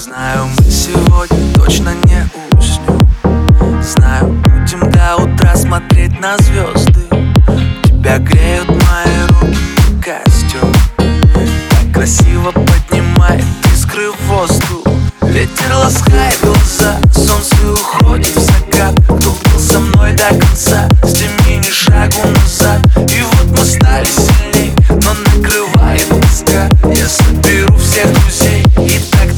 Знаю, мы сегодня точно не уснем. Знаю, будем до утра смотреть на звезды. Тебя греют мои руки и костюм Так красиво поднимает искры в воздух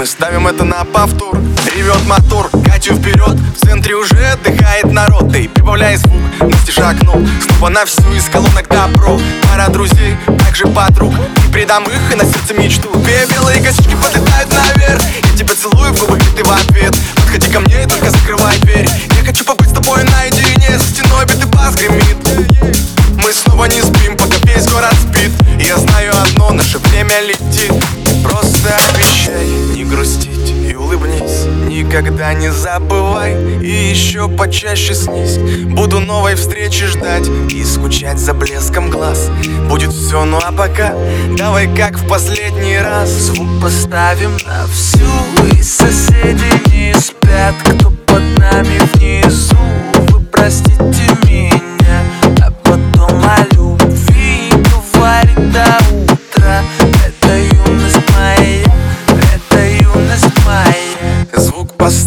мы ставим это на повтор. Ревет мотор, катю вперед. В центре уже отдыхает народ. Ты прибавляй звук, Настя шагнул Снова на всю из колонок добро. Пара друзей, также подруг. Не предам их и на сердце мечту. Две белые косички подлетают наверх. Я тебя целую в губы, и ты в ответ Никогда не забывай. И еще почаще снись. Буду новой встречи ждать и скучать за блеском глаз. Будет все, ну а пока давай как в последний раз. Звук поставим на всю И соседи не спят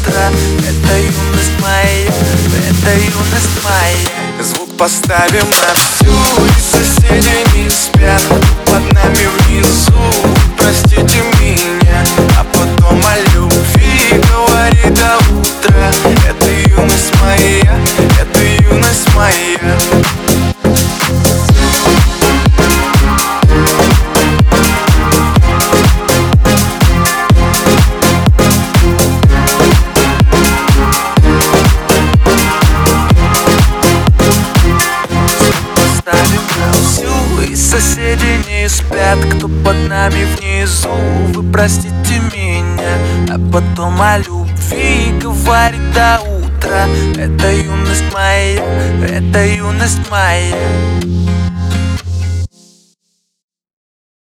утра Это юность моя Это юность моя. Звук поставим на всю И соседи не спят. Под нами внизу Простите меня соседи не спят Кто под нами внизу? Вы простите меня А потом о любви Говорит до утра. Это юность моя Это юность моя